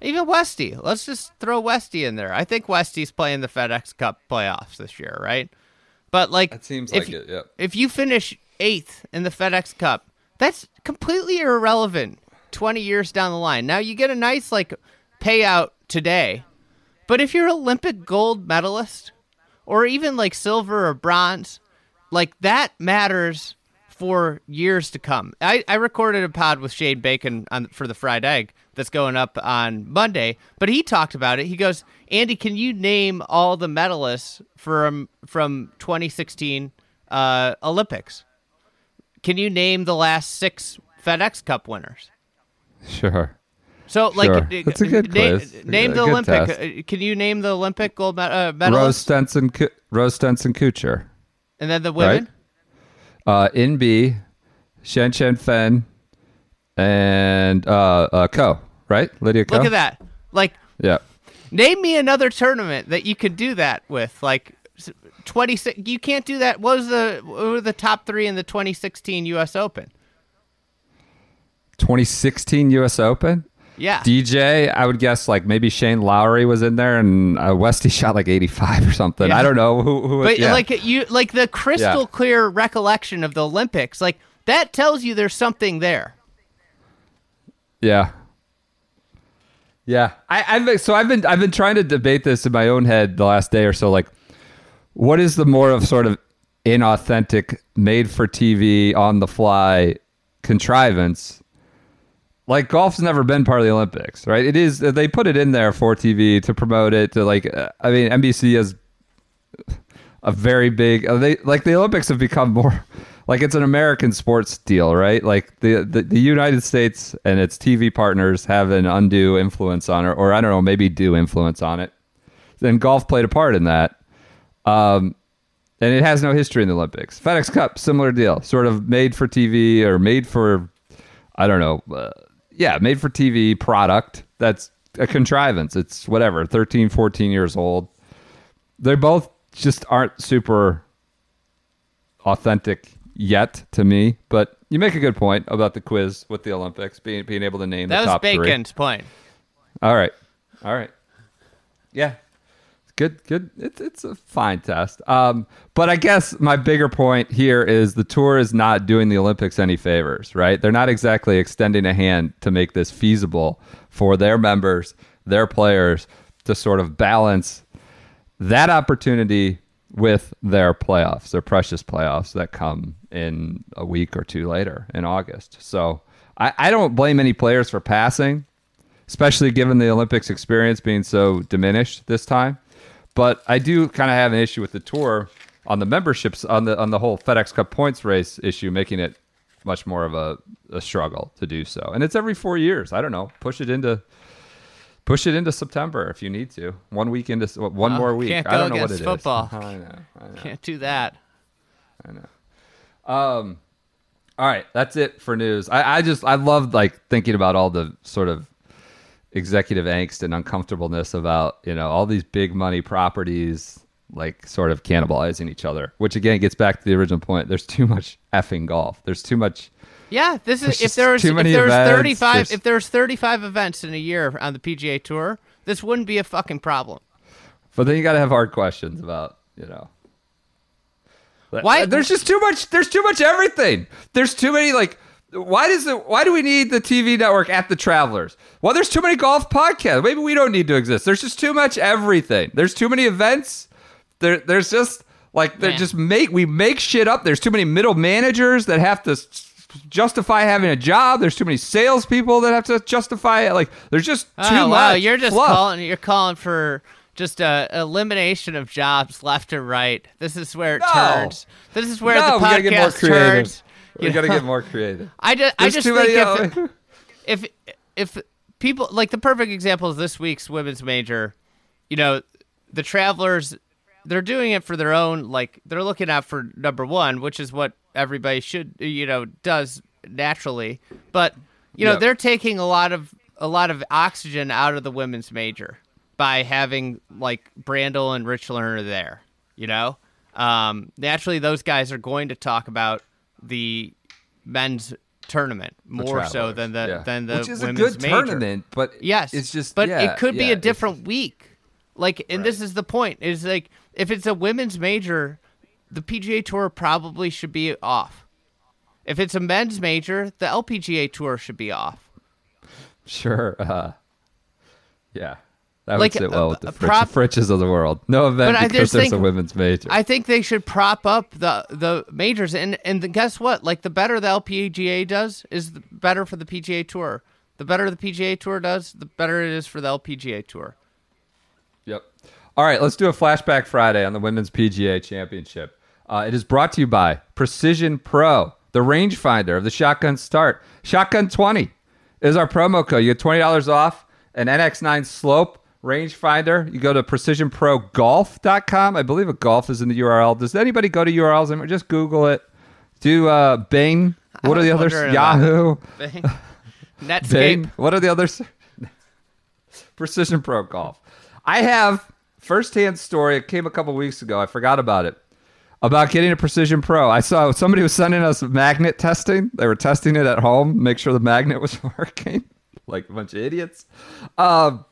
Even Westy. Let's just throw Westy in there. I think Westy's playing the FedEx Cup playoffs this year, right? But like, It seems if, like it. Yeah. if you finish eighth in the FedEx Cup, that's completely irrelevant 20 years down the line. Now you get a nice like payout today, but if you're Olympic gold medalist or even like silver or bronze, like that matters for years to come. I, I recorded a pod with Shane Bacon on for the fried egg that's going up on Monday, but he talked about it. He goes, Andy, can you name all the medalists from from 2016 uh, Olympics? Can you name the last six FedEx Cup winners? Sure. So, like, Sure. That's a good na- quiz. name A the Olympic. test. uh, Can you name the Olympic gold med- uh, Rose? Stenson, Rose Stenson Kuchar. And then the women. Uh, Inbee, Shen Chen Fen, and uh, uh, Ko. Right, Lydia Ko. Look at that. Like, Yeah. name me another tournament that you could do that with. Like, 26. You can't do that. What was the what were the top three in the 2016 U.S. Open? 2016 U.S. Open. Yeah. DJ, I would guess like maybe Shane Lowry was in there, and uh, Westy shot like 85 or something. Yeah. I don't know who. who But yeah. like you, like the crystal Yeah. clear recollection of the Olympics, like that tells you there's something there. Yeah. Yeah. I, I've so I've been I've been trying to debate this in my own head the last day or so. Like, what is the more of sort of inauthentic, made for TV, on the fly contrivance? Like golf's never been part of the Olympics, right? It is. They put it in there for TV to promote it. To like, uh, I mean, NBC has a very big. uh, They like the Olympics have become more like it's an American sports deal, right? Like the, the the United States and its TV partners have an undue influence on it, or I don't know, maybe do influence on it. Then golf played a part in that, um, and it has no history in the Olympics. FedEx Cup, similar deal, sort of made for TV or made for, I don't know, uh, yeah, made for TV product. That's a contrivance. It's whatever, 13, 14 years old they both just aren't super authentic yet to me. But you make a good point about the quiz with the Olympics being being able to name That the was top three. Bacon's point. All right, all right, yeah, good, good. It's it's a fine test. Um, but I guess my bigger point here is the tour is not doing the Olympics any favors. Right? They're not exactly extending a hand to make this feasible for their members, their players, to sort of balance that opportunity with their playoffs, their precious playoffs that come in a week or two later in August. So I, I don't blame any players for passing, especially given the Olympics experience being so diminished this time. But I do kind of have an issue with the tour on the memberships on the on the whole FedEx Cup points race issue, making it much more of a, a struggle to do so. And it's every four years. I don't know. Push it into push it into September if you need to. One week into one Oh, more week. can't I don't know what it is. football. I know. I know. Can't do that. I know. Um, all right, that's it for news. I, I just I love like thinking about all the sort of executive angst and uncomfortableness about you know all these big money properties like sort of cannibalizing each other. Which again gets back to the original point. There's too much effing golf. There's too much. Yeah, this is if there was too if many there was events, 35 there's- if there's 35 events in a year on the PGA Tour, this wouldn't be a fucking problem. But then you got to have hard questions about you know. Why- There's just too much. There's too much everything. There's too many like. Why does it? Why do we need the TV network at the Travelers? Well, there's too many golf podcasts. Maybe we don't need to exist. There's just too much everything. There's too many events. There, there's just like they just make we make shit up. There's too many middle managers that have to justify having a job. There's too many salespeople that have to justify it. Like there's just oh, too Oh much. wow, you're just fluff. calling you're calling for just a elimination of jobs left and right. This is where it No. turns. This is where no, the we gotta get more podcast creative. turns. We You gotta get more creative. I just I just think if, if if people like the perfect example is this week's women's major, you know, the travelers they're doing it for their own like they're looking out for number one, which is what everybody should you know does naturally. But you know Yep. they're taking a lot of a lot of oxygen out of the women's major by having like Brandel and Rich Lerner there. You know, um, naturally those guys are going to talk about the men's tournament more so than the yeah. than the which is a good major. tournament, but Yes, it's just but yeah, it could be a different week. Like, and this is the point: is like if it's a women's major, the PGA Tour probably should be off. If it's a men's major, the LPGA Tour should be off. Sure. Uh, yeah. That Like, would sit well uh, with the prop- Fritsches of the world. No event But I because just there's think- a women's major. I think they should prop up the the majors, and and the, guess what? Like the better the LPGA does, is the better for the PGA Tour. The better the PGA Tour does, the better it is for the LPGA Tour. Yep. All right, let's do a flashback Friday on the Women's PGA Championship. Uh, it is brought to you by Precision Pro, the rangefinder of the Shotgun Start. Shotgun 20 is our promo code. You get $20 off an NX9 Slope rangefinder. You go to precisionprogolf.com. I believe a golf is in the URL. Does anybody go to URLs? Just Google it. Do uh, Bing. What are the others? Yahoo. Netscape. Bing. What are the others? Precision Pro Golf. I have firsthand story. It came a couple weeks ago. I forgot about it. About getting a Precision Pro. I saw somebody was sending us magnet testing. They were testing it at home, make sure the magnet was working. like a bunch of idiots. Um,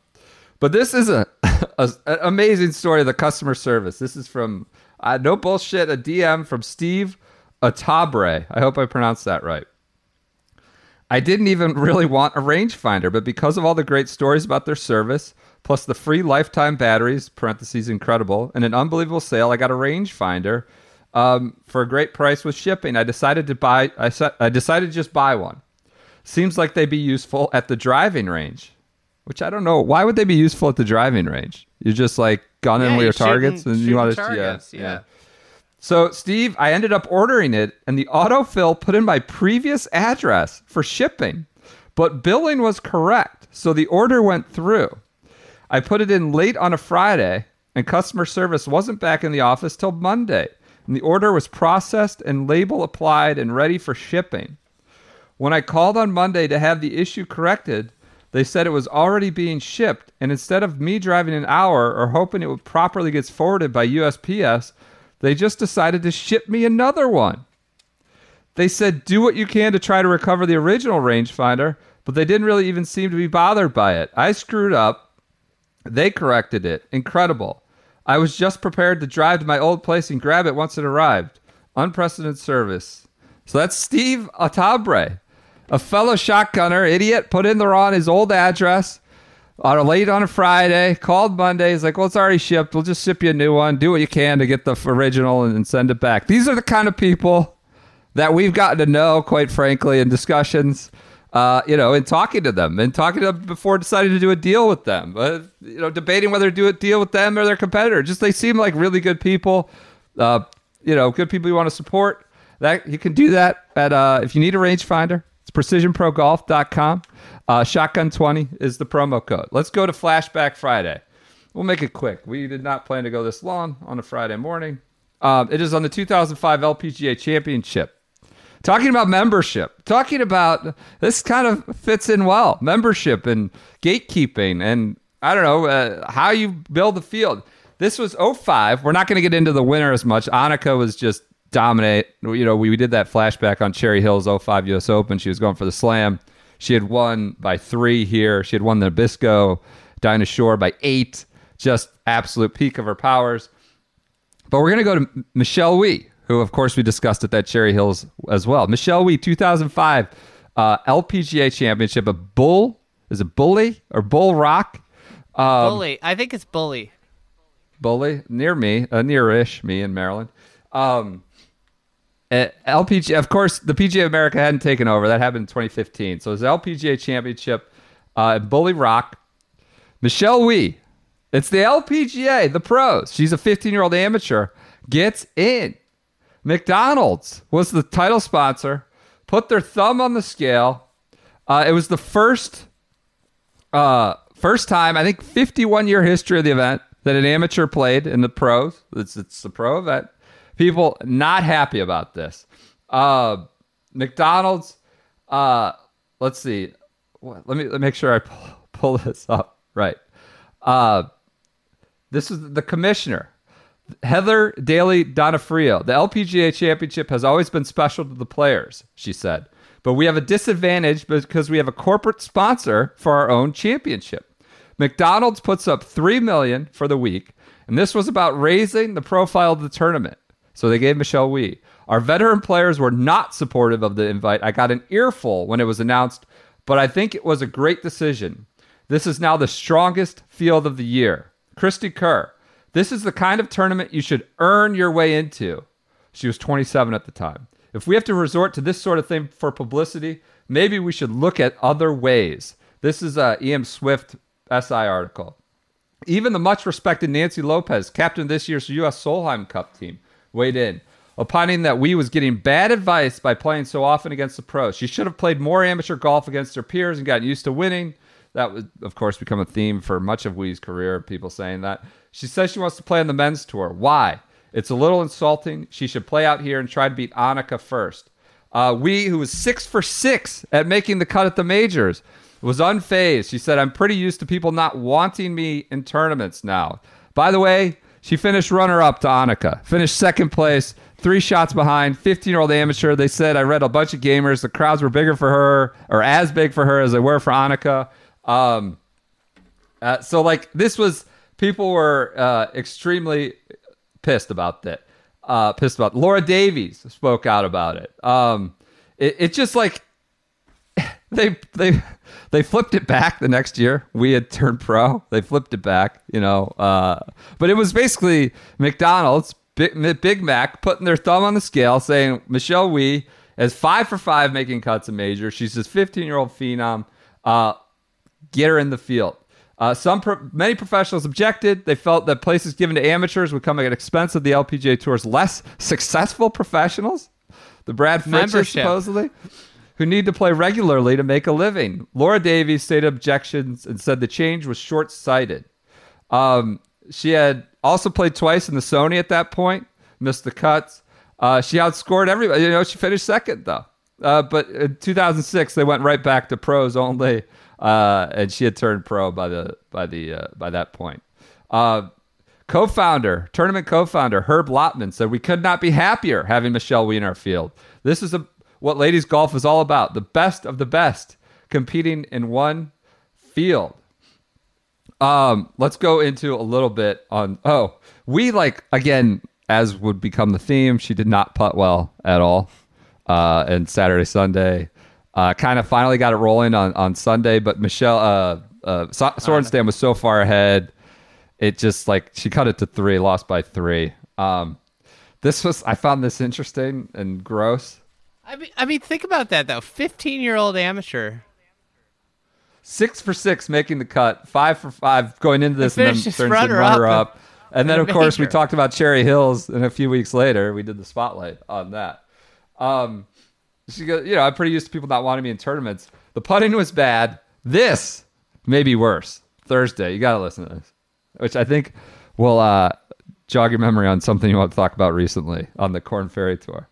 but this is a, a an amazing story of the customer service. This is from uh, no bullshit, a DM from Steve Atabre. I hope I pronounced that right. I didn't even really want a rangefinder, but because of all the great stories about their service, plus the free lifetime batteries (parentheses incredible) and an unbelievable sale, I got a rangefinder um, for a great price with shipping. I decided to buy. I, I decided to just buy one. Seems like they'd be useful at the driving range, which I don't know. Why would they be useful at the driving range? You're just like gunning Yeah, with your targets, and you want to, targets, yeah, yeah. yeah. So, Steve, I ended up ordering it, and the autofill put in my previous address for shipping, but billing was correct, so the order went through. I put it in late on a Friday, and customer service wasn't back in the office till Monday, and the order was processed and label applied and ready for shipping. When I called on Monday to have the issue corrected, they said it was already being shipped, and instead of me driving an hour or hoping it would properly gets forwarded by USPS, they just decided to ship me another one. They said do what you can to try to recover the original rangefinder, but they didn't really even seem to be bothered by it. I screwed up. They corrected it. Incredible. I was just prepared to drive to my old place and grab it once it arrived. Unprecedented service. So that's Steve Atabre, a fellow shotgunner, idiot, put in the wrong his old address on a late on a Friday, called Monday. He's like, well, it's already shipped. We'll just ship you a new one. Do what you can to get the original and, and send it back. These are the kind of people that we've gotten to know, quite frankly, in discussions, uh, you know, in talking to them and talking to them before deciding to do a deal with them, but, you know, debating whether to do a deal with them or their competitor. Just they seem like really good people, uh, you know, good people you want to support. That you can do that at uh, if you need a rangefinder, precisionprogolf.com. Uh, Shotgun twenty is the promo code. Let's go to Flashback Friday. We'll make it quick. We did not plan to go this long on a Friday morning. Um, it is on the 2005 LPGA Championship. Talking about membership, talking about this kind of fits in well. Membership and gatekeeping, and I don't know uh, how you build the field. This was 05. We're not going to get into the winner as much. Annika was just dominate. You know, we, we did that flashback on Cherry Hills 05 US Open. She was going for the slam. She had won by three here. She had won the Nabisco Dinah Shore by eight. Just absolute peak of her powers. But we're going to go to Michelle Wie, who, of course, we discussed at that Cherry Hills as well. Michelle Wie, 2005 uh, LPGA Championship, a Bull, is it Bully or Bull Rock? Um, Bully. I think it's bully. Bully, near me, uh, near-ish, me in Maryland. Um, uh, LPGA, of course, the PGA of America hadn't taken over. That happened in 2015. So it was LPGA Championship uh, in Bulle Rock. Michelle Wie, it's the LPGA, the pros. She's a 15 year old amateur, gets in. McDonald's was the title sponsor, put their thumb on the scale. Uh, it was the first uh, first time, I think, 51 year history of the event that an amateur played in the pros. It's, it's the pro event. People not happy about this. Uh, McDonald's, uh, let's see. Let me, let me make sure I pull, pull this up. Right. Uh, this is the commissioner, Heather Daly Donofrio. The LPGA championship has always been special to the players, she said. but we have a disadvantage because we have a corporate sponsor for our own championship. McDonald's puts up three million for the week, and this was about raising the profile of the tournament. So they gave Michelle Wie. Our veteran players were not supportive of the invite. I got an earful when it was announced, but I think it was a great decision. This is now the strongest field of the year. Cristie Kerr. This is the kind of tournament you should earn your way into. She was 27 at the time. If we have to resort to this sort of thing for publicity, maybe we should look at other ways. This is uh, a EM Swift SI article. Even the much respected Nancy Lopez, captain of this year's U.S. Solheim Cup team, weighed in, opining that Wie was getting bad advice by playing so often against the pros. She should have played more amateur golf against her peers and gotten used to winning. That would, of course, become a theme for much of Wie's career, people saying that. She says she wants to play on the men's tour. Why? It's a little insulting. She should play out here and try to beat Annika first. Uh, Wie, who was six for six at making the cut at the majors, was unfazed. She said, I'm pretty used to people not wanting me in tournaments now. By the way, she finished runner up to Annika, finished second place, three shots behind, 15 year old amateur. They said, I read a bunch of gamers. The crowds were bigger for her, or as big for her as they were for Annika. Um, uh, so, like, this was, people were uh, extremely pissed about that. Uh, pissed about Laura Davies spoke out about it. Um, it, it just like they they they flipped it back the next year. Wie had turned pro. They flipped it back, you know. Uh, but it was basically McDonald's, Big, Big Mac, putting their thumb on the scale, saying Michelle Wie is five for five making cuts in major. She's this 15 year old phenom. Uh, get her in the field. Uh, some pro- many professionals objected. They felt that places given to amateurs would come at expense of the LPGA Tour's less successful professionals. The Brad Fritsches, supposedly, who need to play regularly to make a living. Laura Davies stated objections and said the change was short sighted. Um, she had also played twice in the Sony at that point, missed the cuts. Uh, she outscored everybody. You know, she finished second though. Uh, but in 2006, they went right back to pros only, uh, and she had turned pro by the by the uh, by that point. Uh, co-founder, tournament co-founder Herb Lotman said we could not be happier having Michelle our field. This is a, what ladies golf is all about: the best of the best competing in one field. Um, let's go into a little bit on. Oh, we like again, as would become the theme. She did not putt well at all, uh, and Saturday, Sunday, uh, kind of finally got it rolling on on Sunday. But Michelle, uh, uh, so- Sorenstam was so far ahead, it just like she cut it to three, lost by three. Um, this was I found this interesting and gross. I mean, I mean, think about that though. Fifteen-year-old amateur. six for six making the cut, five for five going into this, and then turns runner, runner up. up. And then, of course, we talked about Cherry Hills, and a few weeks later, we did the spotlight on that. Um, she goes, you know, I'm pretty used to people not wanting me in tournaments. The putting was bad. This may be worse. Thursday, you got to listen to this, which I think will uh, jog your memory on something you want to talk about recently on the Corn Ferry Tour.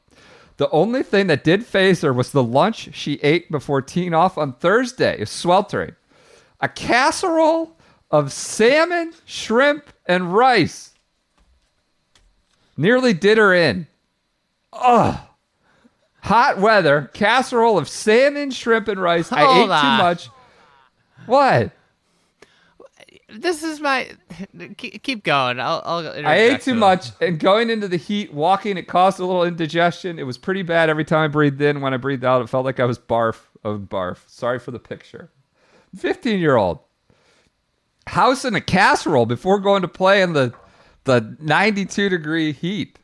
The only thing that did faze her was the lunch she ate before teeing off on Thursday. It was sweltering. A casserole of salmon, shrimp, and rice. Nearly did her in. Ugh. Hot weather, casserole of salmon, shrimp, and rice. I ate on. too much. What? This is my. Keep going. I'll. I'll I ate too it. much, and going into the heat, walking, it caused a little indigestion. It was pretty bad every time I breathed in. When I breathed out, it felt like I was barf of barf. Sorry for the picture. 15 year old. House in a casserole before going to play in the, the 92 degree heat.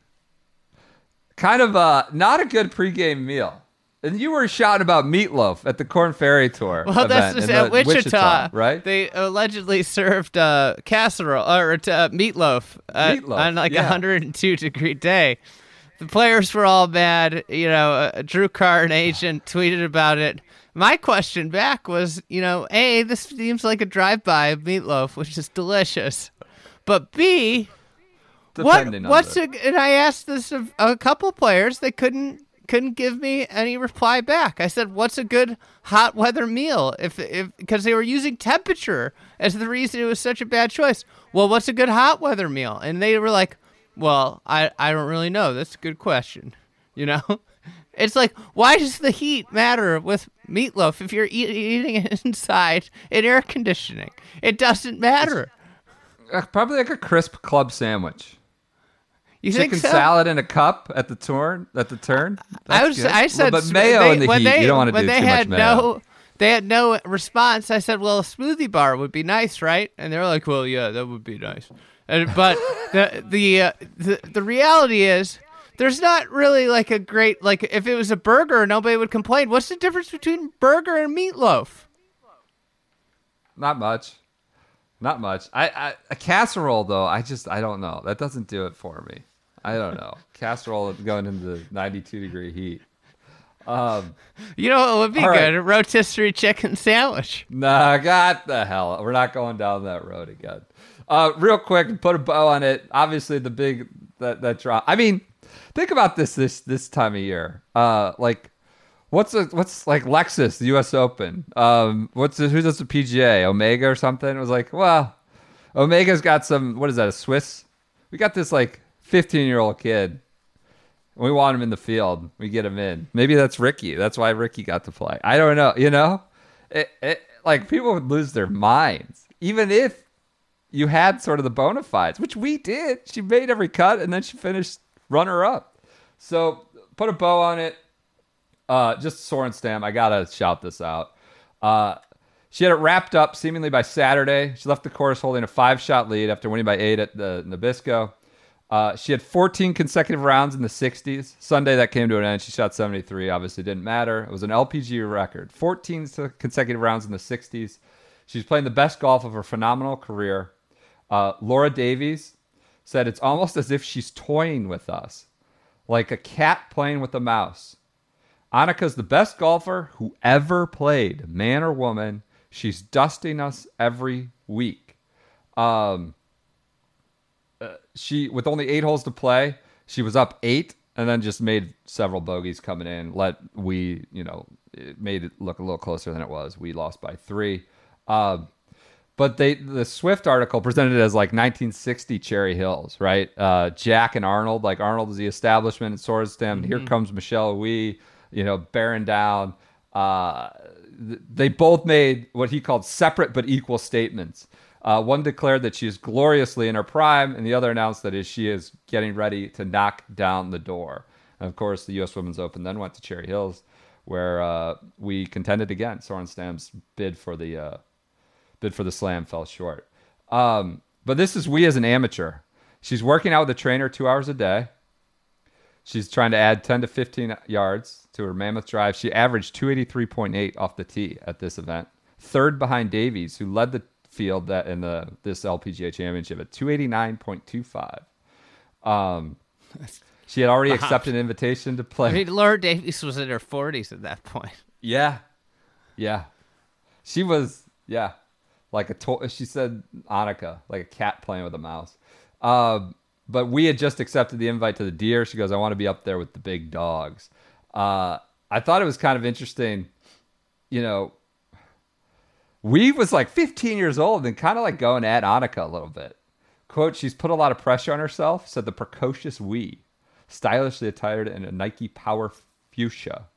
Kind of uh, not a good pregame meal. And you were shouting about meatloaf at the Corn Ferry Tour. Well, that's just in at the- Wichita, right? They allegedly served uh, casserole or uh, meatloaf, uh, Meatloaf, on like a yeah. 102 degree day. The players were all mad. You know, uh, Drew Carr, an agent, tweeted about it. My question back was, you know, A, this seems like a drive-by meatloaf, which is delicious. But B, what Depending on what's the- a, and I asked this of a couple players, they couldn't couldn't give me any reply back. I said, "What's a good hot weather meal?" If if because they were using temperature as the reason it was such a bad choice. Well, what's a good hot weather meal? And they were like, "Well, I I don't really know. That's a good question." You know, it's like why does the heat matter with meatloaf if you're eat- eating it inside in air conditioning? It doesn't matter. Uh, Probably like a crisp club sandwich. You Chicken think so? salad in a cup at the turn. At the turn. I was. good. I said, but mayo they, in the heat. They, you don't want to do they too had much mayo. no, they had no response. I said, "Well, a smoothie bar would be nice, right?" And they're like, "Well, yeah, that would be nice." And, but the the, uh, the the reality is, there's not really like a great like if it was a burger, nobody would complain. What's the difference between burger and meatloaf? Not much. Not much. I, I a casserole though. I just I don't know. That doesn't do it for me. I don't know. casserole going into 92 degree heat. Um, You know what would be good? right. A rotisserie chicken sandwich. Nah, got the hell. We're not going down that road again. Uh, real quick, put a bow on it. Obviously, the big that that drop. I mean, think about this this this time of year. Uh, like, what's a, what's like Lexus, the U.S. Open. Um, what's the, who's this the PGA? Omega or something? It was like, well, Omega's got some. What is that? A Swiss? We got this like 15 year old kid. We want him in the field. We get him in. Maybe that's Ricky. That's why Ricky got to play. I don't know. You know, it, it, like people would lose their minds, even if you had sort of the bona fides, which we did. She made every cut, and then she finished runner up. So put a bow on it. Uh, just Sorenstam. I gotta shout this out. Uh, she had it wrapped up seemingly by Saturday. She left the course holding a five-shot lead after winning by eight at the Nabisco. Uh, she had 14 consecutive rounds in the 60s. Sunday that came to an end. She shot 73. Obviously didn't matter. It was an LPG record. 14 consecutive rounds in the 60s. She's playing the best golf of her phenomenal career. Uh, Laura Davies said it's almost as if she's toying with us, like a cat playing with a mouse. Annika's the best golfer who ever played, man or woman. She's dusting us every week. Um, uh, she with only eight holes to play, she was up eight, and then just made several bogeys coming in. Let we, you know, it made it look a little closer than it was. Wie lost by three. Um, but they the Swift article presented it as like 1960 Cherry Hills, right? Uh, Jack and Arnold, like Arnold is the establishment at Sorenstam. Here comes Michelle Wie, you know, bearing down. Uh, th- they both made what he called separate but equal statements. Uh, one declared that she is gloriously in her prime, and the other announced that she is getting ready to knock down the door. And of course, the U.S. Women's Open then went to Cherry Hills, where uh, Wie contended again. Sorenstam's bid for the uh, bid for the slam fell short. Um, but this is Wie as an amateur. She's working out with a trainer two hours a day. She's trying to add 10 to 15 yards to her mammoth drive. She averaged 283.8 off the tee at this event, third behind Davies, who led the field that in the this LPGA championship at 289.25. Um, she had already accepted an invitation to play. I mean, Laura Davies was in her 40s at that point. Yeah, yeah. She was yeah, like a to- she said Annika, like a cat playing with a mouse. Um, but Wie had just accepted the invite to the deer. She goes, I want to be up there with the big dogs. Uh, I thought it was kind of interesting, you know. Wie was like 15 years old and kind of like going at Annika a little bit. Quote, she's put a lot of pressure on herself, said the precocious Wie, stylishly attired in a Nike Power Fuchsia.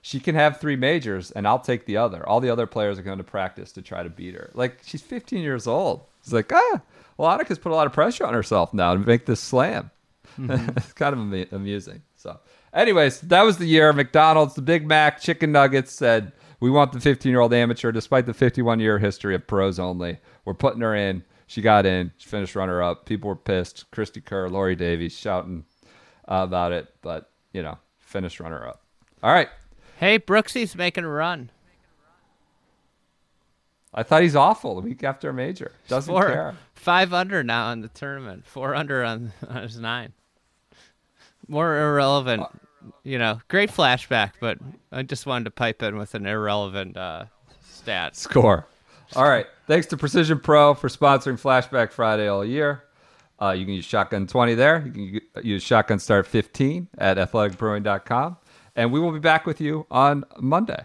She can have three majors and I'll take the other. All the other players are going to practice to try to beat her. Like she's 15 years old. It's like, ah, well, Annika's put a lot of pressure on herself now to make this slam. it's kind of ama- amusing. So, anyways, that was the year. McDonald's, the Big Mac, chicken nuggets said, we want the 15 year old amateur, despite the 51 year history of pros only. We're putting her in. She got in. She finished runner up. People were pissed. Cristie Kerr, Lori Davies shouting uh, about it, but, you know, finished runner up. All right. Hey, Brooksy's making a run. I thought he's awful the week after a major. Doesn't Four, care. five under now in the tournament. Four under on, on his nine. More irrelevant, you know. Great flashback, but I just wanted to pipe in with an irrelevant uh, stat. Score. All right. Thanks to Precision Pro for sponsoring Flashback Friday all year. Uh, you can use Shotgun 20 there. You can use Shotgun Start 15 at athleticbrewing.com. And we will be back with you on Monday.